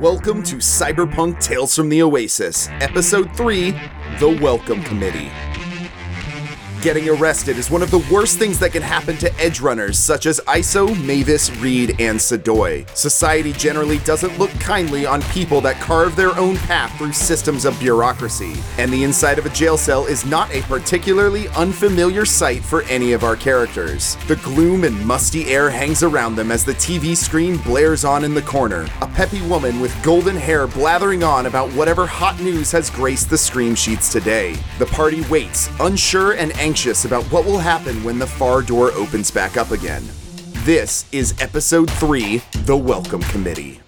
Welcome to Cyberpunk Tales from the Oasis, Episode 3 The Welcome Committee. Getting arrested is one of the worst things that can happen to edge runners such as ISO, Mavis, Reed, and Sadoy. Society generally doesn't look kindly on people that carve their own path through systems of bureaucracy, and the inside of a jail cell is not a particularly unfamiliar sight for any of our characters. The gloom and musty air hangs around them as the TV screen blares on in the corner. A peppy woman with golden hair blathering on about whatever hot news has graced the screamsheets today. The party waits, unsure and anxious about what will happen when the far door opens back up again. This is episode 3 The Welcome Committee.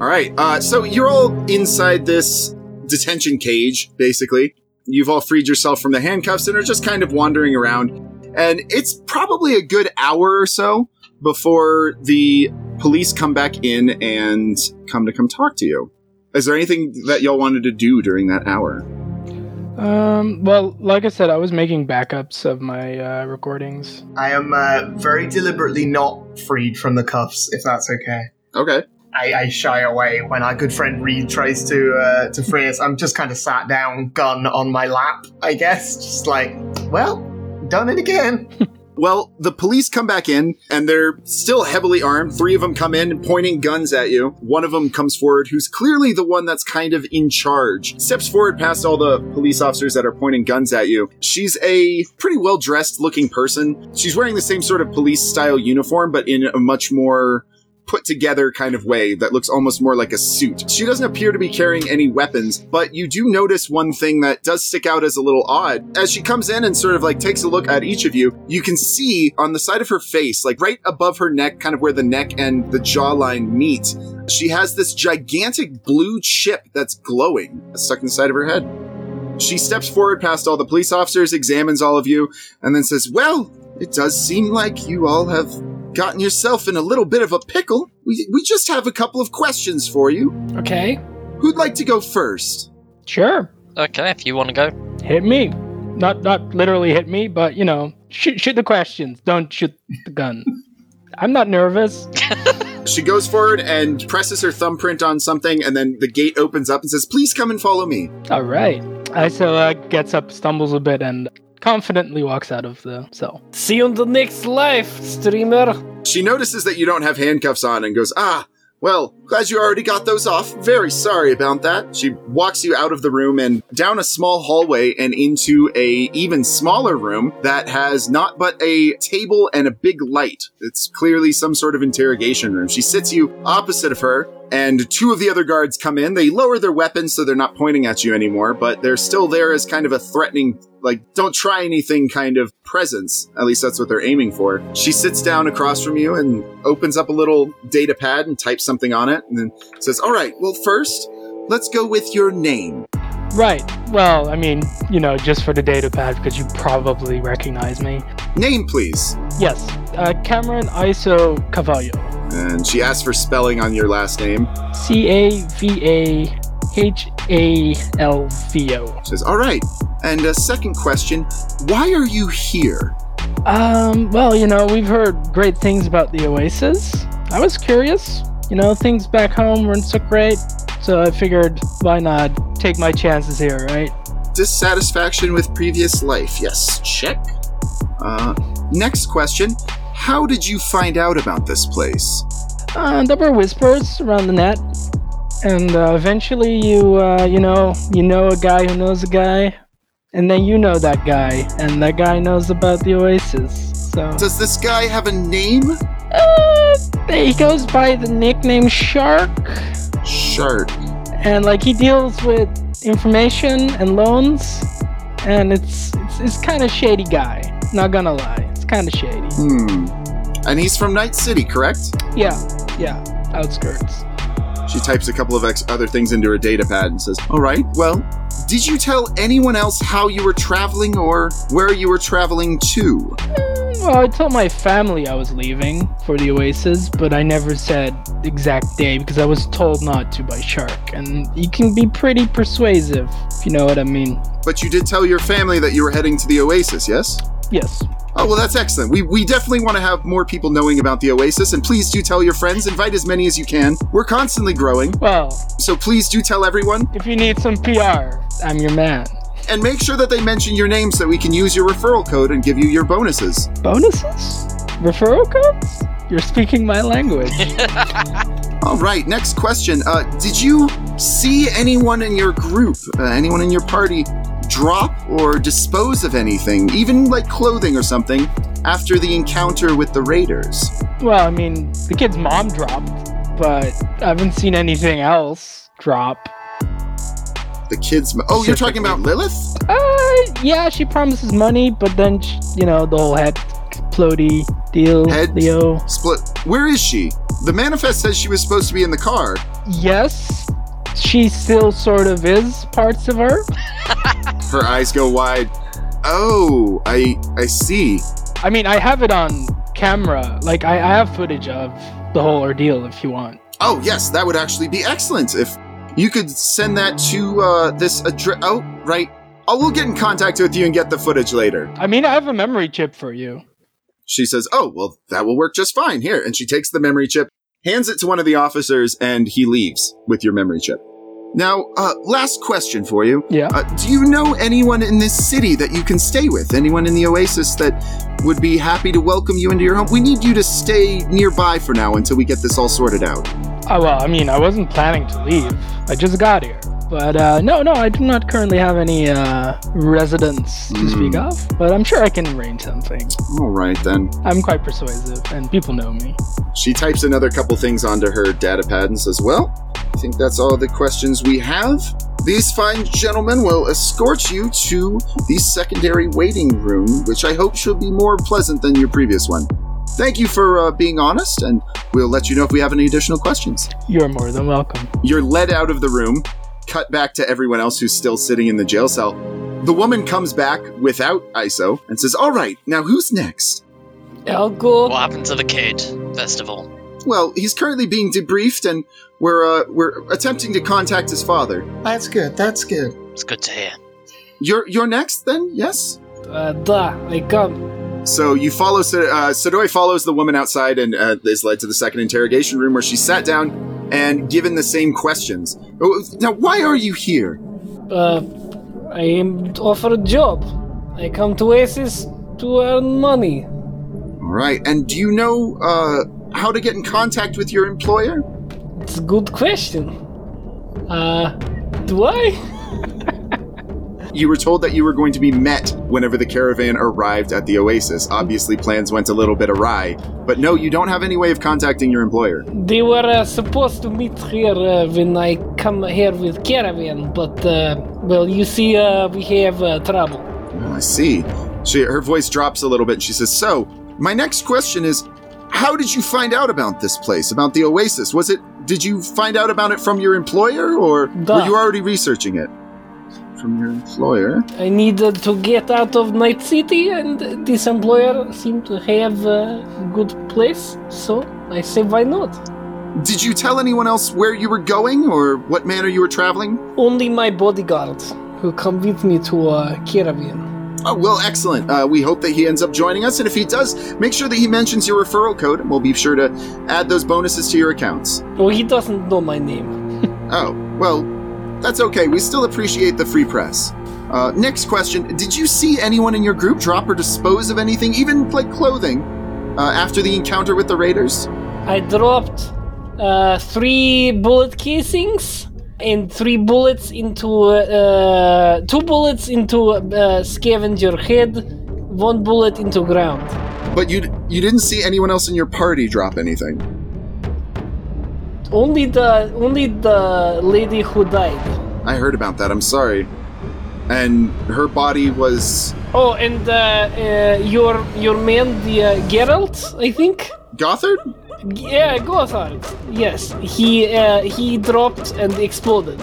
All right, uh, so you're all inside this detention cage, basically. You've all freed yourself from the handcuffs and are just kind of wandering around. And it's probably a good hour or so before the police come back in and come to come talk to you. Is there anything that y'all wanted to do during that hour? Um, well, like I said, I was making backups of my uh, recordings. I am uh, very deliberately not freed from the cuffs, if that's okay. Okay. I, I shy away when our good friend Reed tries to uh, to free us. I'm just kind of sat down, gun on my lap, I guess, just like, well, done it again. Well, the police come back in and they're still heavily armed. Three of them come in pointing guns at you. One of them comes forward, who's clearly the one that's kind of in charge. Steps forward past all the police officers that are pointing guns at you. She's a pretty well dressed looking person. She's wearing the same sort of police style uniform, but in a much more put together kind of way that looks almost more like a suit. She doesn't appear to be carrying any weapons, but you do notice one thing that does stick out as a little odd. As she comes in and sort of like takes a look at each of you, you can see on the side of her face, like right above her neck, kind of where the neck and the jawline meet, she has this gigantic blue chip that's glowing stuck in the side of her head. She steps forward past all the police officers, examines all of you, and then says, Well, it does seem like you all have gotten yourself in a little bit of a pickle. We, we just have a couple of questions for you. Okay, Who'd like to go first? sure. Okay, if you want to go. Hit me. Not not literally hit me, but you know, shoot shoot the questions. Don't shoot the gun. I'm not nervous. She goes forward and presses her thumbprint on something, and then the gate opens up and says, Please come and follow me. All right. Iso uh, gets up, stumbles a bit, and confidently walks out of the cell. See you in the next life, streamer. She notices that you don't have handcuffs on and goes, Ah, well, glad you already got those off. Very sorry about that. She walks you out of the room and down a small hallway and into a even smaller room that has not but a table and a big light. It's clearly some sort of interrogation room. She sits you opposite of her and two of the other guards come in. They lower their weapons so they're not pointing at you anymore, but they're still there as kind of a threatening like don't try anything kind of presence. At least that's what they're aiming for. She sits down across from you and opens up a little data pad and types something on it and then says, "All right, well first, let's go with your name." Right. Well, I mean, you know, just for the data pad because you probably recognize me. Name, please. Yes, uh, Cameron Iso Cavallo. And she asks for spelling on your last name. C A V A H A L V O. Says, "All right." And a second question, why are you here? Um, well, you know, we've heard great things about the Oasis. I was curious. You know, things back home weren't so great, so I figured why not take my chances here, right? Dissatisfaction with previous life. Yes, check. Uh, next question, how did you find out about this place? Uh, there were whispers around the net, and uh, eventually you, uh, you know, you know a guy who knows a guy, and then you know that guy, and that guy knows about the Oasis. So Does this guy have a name? uh, he goes by the nickname Shark. Shark. and like he deals with information and loans and it's it's, it's kind of shady guy not gonna lie kind of shady Hmm. And he's from Night City, correct? yeah yeah outskirts She types a couple of ex- other things into her data pad and says, All right, well, did you tell anyone else how you were traveling or where you were traveling to? well i told my family i was leaving for the oasis but i never said exact day because i was told not to by shark and he can be pretty persuasive if you know what i mean But you did tell your family that you were heading to the Oasis, yes? Yes. Oh, well, that's excellent. We, we definitely want to have more people knowing about the Oasis, and please do tell your friends. Invite as many as you can. We're constantly growing, Well, so please do tell everyone. if you need some PR, I'm your man. And make sure that they mention your name so we can use your referral code and give you your bonuses. Bonuses? Referral codes? You're speaking my language. All right, next question. Uh, did you see anyone in your group, uh, anyone in your party, drop or dispose of anything, even like clothing or something, after the encounter with the raiders? well, I mean, the kid's mom dropped, but I haven't seen anything else drop. The kids. Oh, you're talking about Lilith? Uh, yeah, she promises money, but then, sh you know, the whole head plody deal, Head- Leo. Split. Where is she? The manifest says she was supposed to be in the car. Yes, she still sort of is parts of her. Her eyes go wide. Oh, I I see. I mean, I have it on camera. Like, I, I have footage of the whole ordeal if you want. Oh, yes, that would actually be excellent if you could send that to uh, this address. Oh, right. Oh, we'll get in contact with you and get the footage later. I mean, I have a memory chip for you. She says, Oh, well, that will work just fine. Here. And she takes the memory chip, hands it to one of the officers, and he leaves with your memory chip. Now, uh, last question for you. Yeah. Uh, do you know anyone in this city that you can stay with? Anyone in the Oasis that would be happy to welcome you into your home? We need you to stay nearby for now until we get this all sorted out. Oh, well, I mean, I wasn't planning to leave. I just got here. But uh, no, no, I do not currently have any uh, residents to speak Hmm. of. But I'm sure I can arrange something. All right, then. I'm quite persuasive, and people know me. She types another couple things onto her data pad and says, Well, I think that's all the questions we have. These fine gentlemen will escort you to the secondary waiting room, which I hope should be more pleasant than your previous one. Thank you for uh, being honest, and we'll let you know if we have any additional questions. You're more than welcome. You're led out of the room, cut back to everyone else who's still sitting in the jail cell. The woman comes back without ISO and says, All right, now who's next? I'll go. What happened to the kid, first of all? Well, he's currently being debriefed, and we're uh, we're attempting to contact his father. That's good. That's good. It's good to hear. You're you're next, then? Yes. Uh, da, I come. So you follow. Sa- Uh, Sadoi follows the woman outside and uh, is led to the second interrogation room, where she sat down and given the same questions. Oh, Now, why are you here? Uh, I am offered a job. I come to Oasis to earn money. All right, and do you know uh, how to get in contact with your employer? It's a good question. Uh, do I? You were told that you were going to be met whenever the caravan arrived at the oasis. Obviously, plans went a little bit awry, but no, you don't have any way of contacting your employer. They were uh, supposed to meet here uh, when I come here with caravan, but uh, well, you see, uh, we have uh, trouble. Oh, I see. She, her voice drops a little bit. And she says, "So, my next question is, how did you find out about this place, about the Oasis? Was it? Did you find out about it from your employer, or Duh. were you already researching it from your employer? I needed to get out of Night City, and this employer seemed to have a good place, so I said, why not? Did you tell anyone else where you were going, or what manner you were traveling? Only my bodyguards who come with me to a caravan. Oh, well, excellent. Uh, we hope that he ends up joining us, and if he does, make sure that he mentions your referral code, and we'll be sure to add those bonuses to your accounts." Oh, he doesn't know my name. Oh, well, that's okay. We still appreciate the free press. Uh, next question Did you see anyone in your group drop or dispose of anything, even like clothing, uh, after the encounter with the Raiders? I dropped uh, three bullet casings and three bullets into uh, two bullets into uh, scavenger head, one bullet into ground. But you you didn't see anyone else in your party drop anything. Only the only the lady who died. I heard about that. I'm sorry. And her body was Oh, and uh, uh, your your man, the uh, Geralt, I think. Gothard. Yeah, Gothard. Yes, he uh, he dropped and exploded.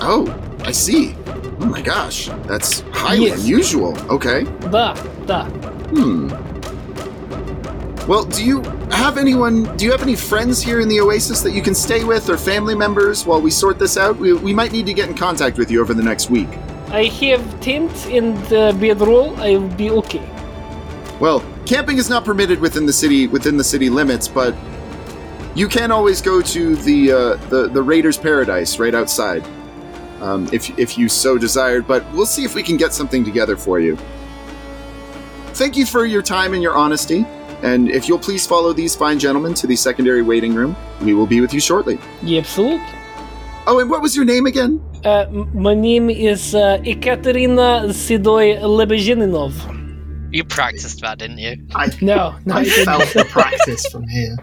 Oh, I see. Oh my gosh, that's highly Yes. unusual. Okay. Da, da. Hmm. Well, do you have anyone? Do you have any friends here in the Oasis that you can stay with, or family members, while we sort this out? We, we might need to get in contact with you over the next week. I have tent and uh, bedroll. I will be okay. Well, camping is not permitted within the city within the city limits, but you can always go to the uh, the the Raiders Paradise right outside, um, if if you so desired. But we'll see if we can get something together for you. Thank you for your time and your honesty. And if you'll please follow these fine gentlemen to the secondary waiting room, we will be with you shortly. Yeah, absolutely. Oh, and what was your name again? Uh, my name is uh, Ekaterina Sidoy Lebezhininov. You practiced that, didn't you? I, No, no, I I felt the practice from here.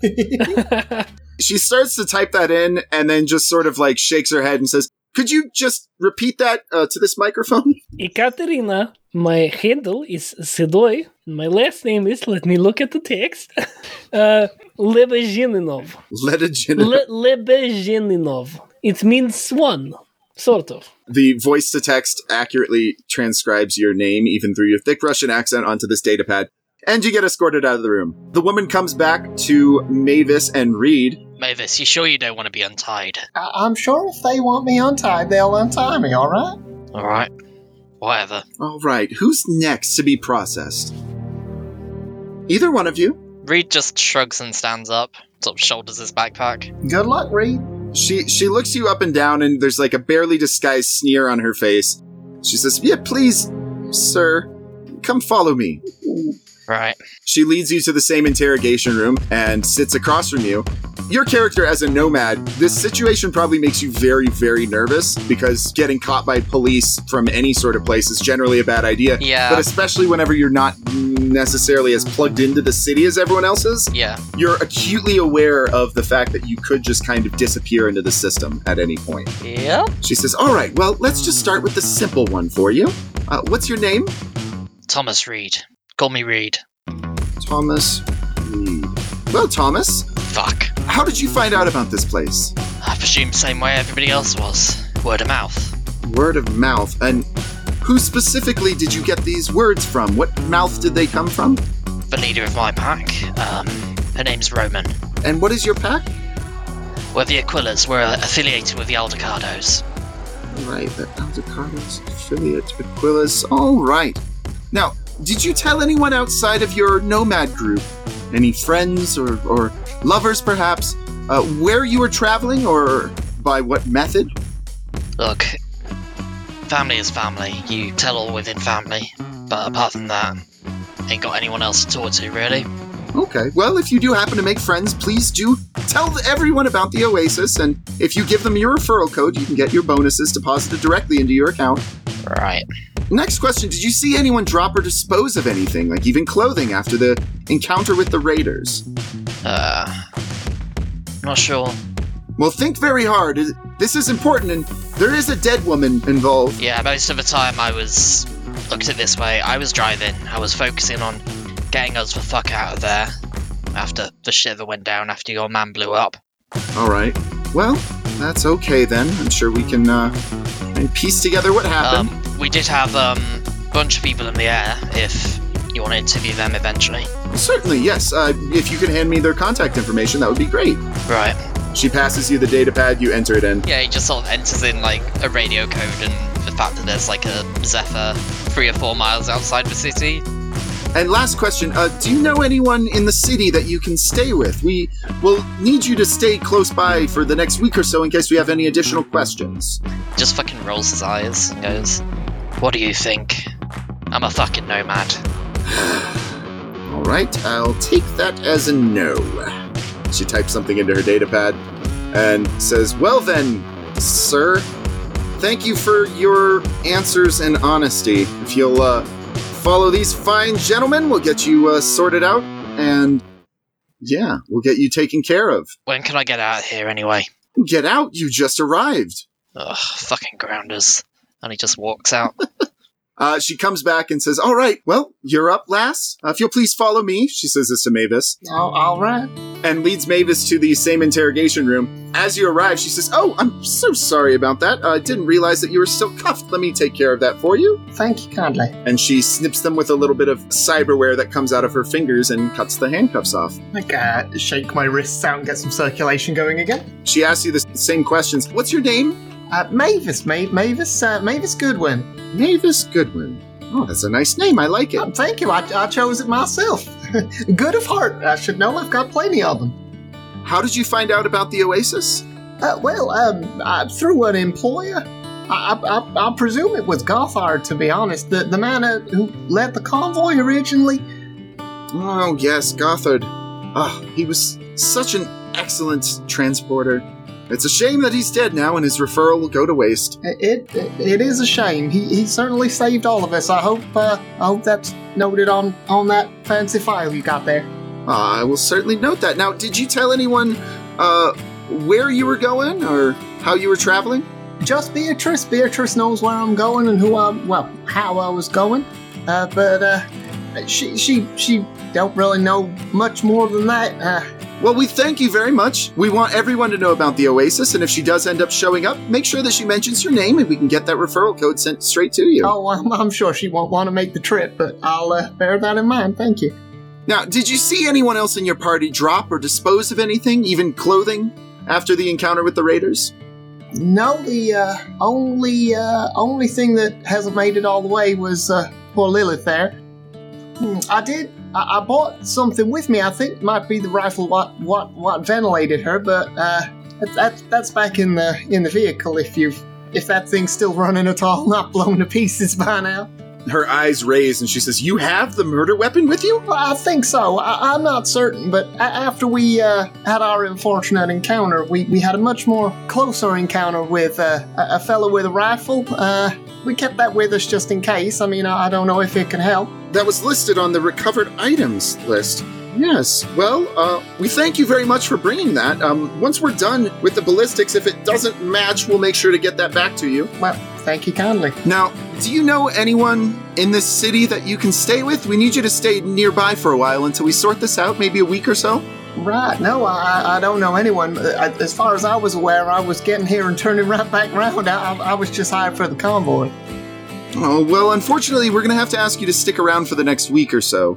She starts to type that in and then just sort of like shakes her head and says, Could you just repeat that uh, to this microphone? Ekaterina, my handle is Sidoy, and my last name is, let me look at the text, uh, Lebezhininov. Let a gin- Le- Lebezhininov. It means swan, sort of. The voice to text accurately transcribes your name, even through your thick Russian accent, onto this datapad, and you get escorted out of the room. The woman comes back to Mavis and Reed. Mavis, you sure you don't want to be untied? I- I'm sure if they want me untied, they'll untie me, alright? Alright. Whatever. All right, who's next to be processed? Either one of you. Reed just shrugs and stands up, sort of shoulders his backpack. Good luck, Reed. She she looks you up and down, and there's like a barely disguised sneer on her face. She says, "Yeah, please, sir, come follow me." Right. She leads you to the same interrogation room and sits across from you. Your character as a nomad, this situation probably makes you very, very nervous because getting caught by police from any sort of place is generally a bad idea. Yeah. But especially whenever you're not necessarily as plugged into the city as everyone else is, Yeah. you're acutely aware of the fact that you could just kind of disappear into the system at any point. Yeah. She says, All right, well, let's just start with the simple one for you. Uh, what's your name? Thomas Reed. Call me Reed. Thomas Reed. Well, Thomas, Fuck. how did you find out about this place? I presume same way everybody else was. Word of mouth. Word of mouth. And who specifically did you get these words from? What mouth did they come from? The leader of my pack. Um, her name's Roman. And what is your pack? We're the Aquilas. We're affiliated with the Aldecaldos. Right, the Aldecaldos affiliate Aquilas. All right. Now, did you tell anyone outside of your nomad group, any friends or, or lovers perhaps, uh, where you were traveling or by what method? Look, family is family. You tell all within family. But apart from that, ain't got anyone else to talk to, really. Okay, well, if you do happen to make friends, please do tell everyone about the Oasis, and if you give them your referral code, you can get your bonuses deposited directly into your account. Right. Next question Did you see anyone drop or dispose of anything, like even clothing, after the encounter with the Raiders? Uh. Not sure. Well, think very hard. This is important, and there is a dead woman involved. Yeah, most of the time I was. looked at this way I was driving, I was focusing on getting us the fuck out of there after the shit that went down after your man blew up. All right. Well, that's okay then. I'm sure we can uh, piece together what happened. Um, we did have um, a bunch of people in the air if you want to interview them eventually. Certainly, yes. Uh, if you could hand me their contact information, that would be great. Right. She passes you the data pad, you enter it in. Yeah, he just sort of enters in like a radio code and the fact that there's like a Zephyr three or four miles outside the city. And last question, uh, do you know anyone in the city that you can stay with? We will need you to stay close by for the next week or so in case we have any additional questions. Just fucking rolls his eyes and goes, What do you think? I'm a fucking nomad. All right, I'll take that as a no. She types something into her data pad and says, Well then, sir, thank you for your answers and honesty. If you'll uh, follow these fine gentlemen, we'll get you uh, sorted out and yeah, we'll get you taken care of. When can I get out of here anyway? Get out, you just arrived. Ugh, fucking grounders. And he just walks out. Uh, she comes back and says, All right, well, you're up, lass. Uh, if you'll please follow me, she says this to Mavis, Oh, all right. and leads Mavis to the same interrogation room. As you arrive, she says, Oh, I'm so sorry about that. I didn't realize that you were still cuffed. Let me take care of that for you. Thank you kindly. And she snips them with a little bit of cyberware that comes out of her fingers and cuts the handcuffs off. Like, uh, shake my wrists out and get some circulation going again. She asks you the same questions. What's your name? Uh, Mavis, Ma- Mavis, uh, Mavis Goodwin. Mavis Goodwin. Oh, that's a nice name. I like it. Oh, thank you. I, I chose it myself. Good of heart. I should know. I've got plenty of them. How did you find out about the Oasis? Uh, well, um, uh, through an employer. I, I, I, presume it was Gothard, to be honest. The, the man uh, who led the convoy originally. Oh, yes, Gothard. Oh, he was such an excellent transporter. It's a shame that he's dead now and his referral will go to waste. It it, it is a shame. He, he certainly saved all of us. I hope uh, I hope that's noted on, on that fancy file you got there. Uh, I will certainly note that. Now, did you tell anyone uh, where you were going or how you were traveling? Just Beatrice. Beatrice knows where I'm going and who I'm well, how I was going. Uh, but uh, she she she don't really know much more than that. Well, we thank you very much. We want everyone to know about the Oasis, and if she does end up showing up, make sure that she mentions your name and we can get that referral code sent straight to you. Oh, I'm, I'm sure she won't want to make the trip, but I'll uh, bear that in mind. Thank you. Now, did you see anyone else in your party drop or dispose of anything, even clothing, after the encounter with the Raiders? No, the uh, only uh, only thing that hasn't made it all the way was uh, poor Lilith there. Hmm, I did I, I, bought something with me. I think it might be the rifle what what what ventilated her, but uh, that, that's back in the in the vehicle. If you if that thing's still running at all, not blown to pieces by now. Her eyes raise and she says, "You have the murder weapon with you?" Well, I think so. I, am not certain, but a- after we uh, had our unfortunate encounter, we, we had a much more closer encounter with uh, a, a fellow with a rifle. Uh, we kept that with us just in case. I mean, I, I don't know if it can help that was listed on the recovered items list. Yes. Well, uh, we thank you very much for bringing that. Um, once we're done with the ballistics, if it doesn't match, we'll make sure to get that back to you. Well, thank you kindly. Now, do you know anyone in this city that you can stay with? We need you to stay nearby for a while until we sort this out, maybe a week or so. Right. No, I, I don't know anyone. Uh, as far as I was aware, I was getting here and turning right back around. I, I was just hired for the convoy. Oh, well, unfortunately, we're going to have to ask you to stick around for the next week or so.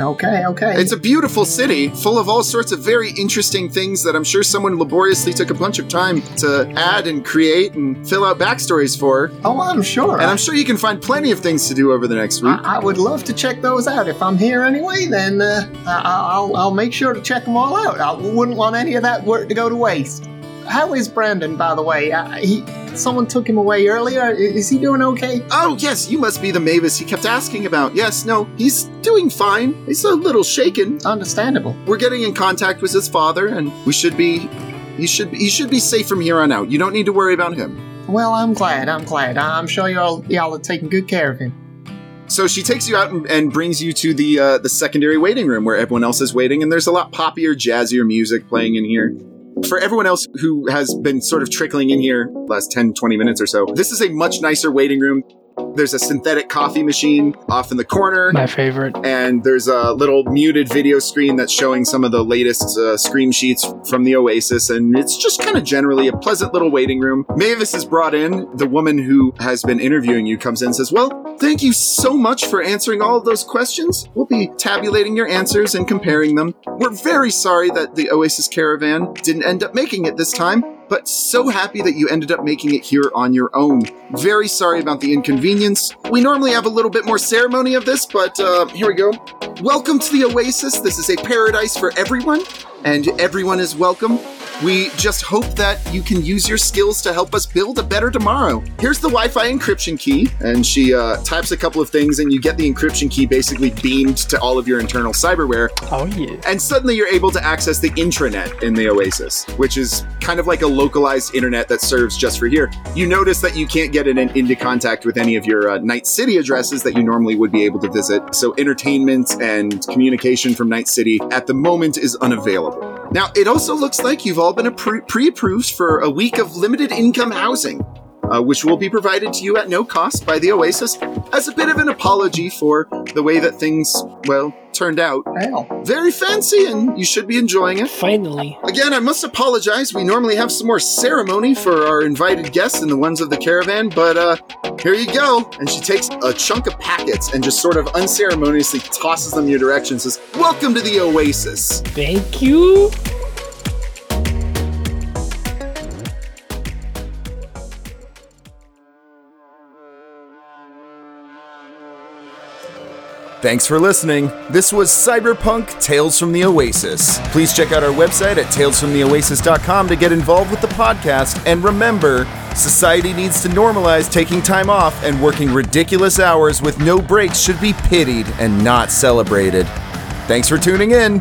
Okay, okay. It's a beautiful city, full of all sorts of very interesting things that I'm sure someone laboriously took a bunch of time to add and create and fill out backstories for. Oh, I'm sure. And I'm sure you can find plenty of things to do over the next week. I, I would love to check those out. If I'm here anyway, then uh, I, will I'll make sure to check them all out. I wouldn't want any of that work to go to waste. How is Brandon, by the way? Uh, he someone took him away earlier. Is he doing okay? Oh, yes, you must be the Mavis he kept asking about. Yes, no, he's doing fine. He's a little shaken. Understandable. We're getting in contact with his father, and we should be. He should he should be safe from here on out. You don't need to worry about him. Well, I'm glad. I'm glad. I'm sure y'all y'all are taking good care of him. So she takes you out and, and brings you to the uh, the secondary waiting room where everyone else is waiting, and there's a lot poppier, jazzier music playing in here for everyone else who has been sort of trickling in here last 10, 20 minutes or so, this is a much nicer waiting room. There's a synthetic coffee machine off in the corner. My favorite. And there's a little muted video screen that's showing some of the latest uh, screamsheets from the Oasis. And it's just kind of generally a pleasant little waiting room. Mavis is brought in. The woman who has been interviewing you comes in and says, Well, thank you so much for answering all of those questions. We'll be tabulating your answers and comparing them. We're very sorry that the Oasis caravan didn't end up making it this time but so happy that you ended up making it here on your own. Very sorry about the inconvenience. We normally have a little bit more ceremony of this, but uh, here we go. Welcome to the Oasis. This is a paradise for everyone, and everyone is welcome. We just hope that you can use your skills to help us build a better tomorrow. Here's the Wi Fi encryption key, and she uh, types a couple of things, and you get the encryption key basically beamed to all of your internal cyberware. Oh, yeah. And suddenly you're able to access the intranet in the Oasis, which is kind of like a localized internet that serves just for here. You notice that you can't get in, into contact with any of your uh, Night City addresses that you normally would be able to visit. So entertainment and communication from Night City at the moment is unavailable. Now, it also looks like you've all been pre approved for a week of limited income housing, uh, which will be provided to you at no cost by the Oasis as a bit of an apology for the way that things, well, turned out. Wow. Very fancy, and you should be enjoying it. Finally. Again, I must apologize. We normally have some more ceremony for our invited guests and the ones of the caravan, but uh, here you go. And she takes a chunk of packets and just sort of unceremoniously tosses them in your direction. Says, "Welcome to the Oasis." Thank you. Thanks for listening. This was Cyberpunk Tales from the Oasis. Please check out our website at talesfromtheoasis.com to get involved with the podcast. And remember, society needs to normalize taking time off, and working ridiculous hours with no breaks should be pitied and not celebrated. Thanks for tuning in.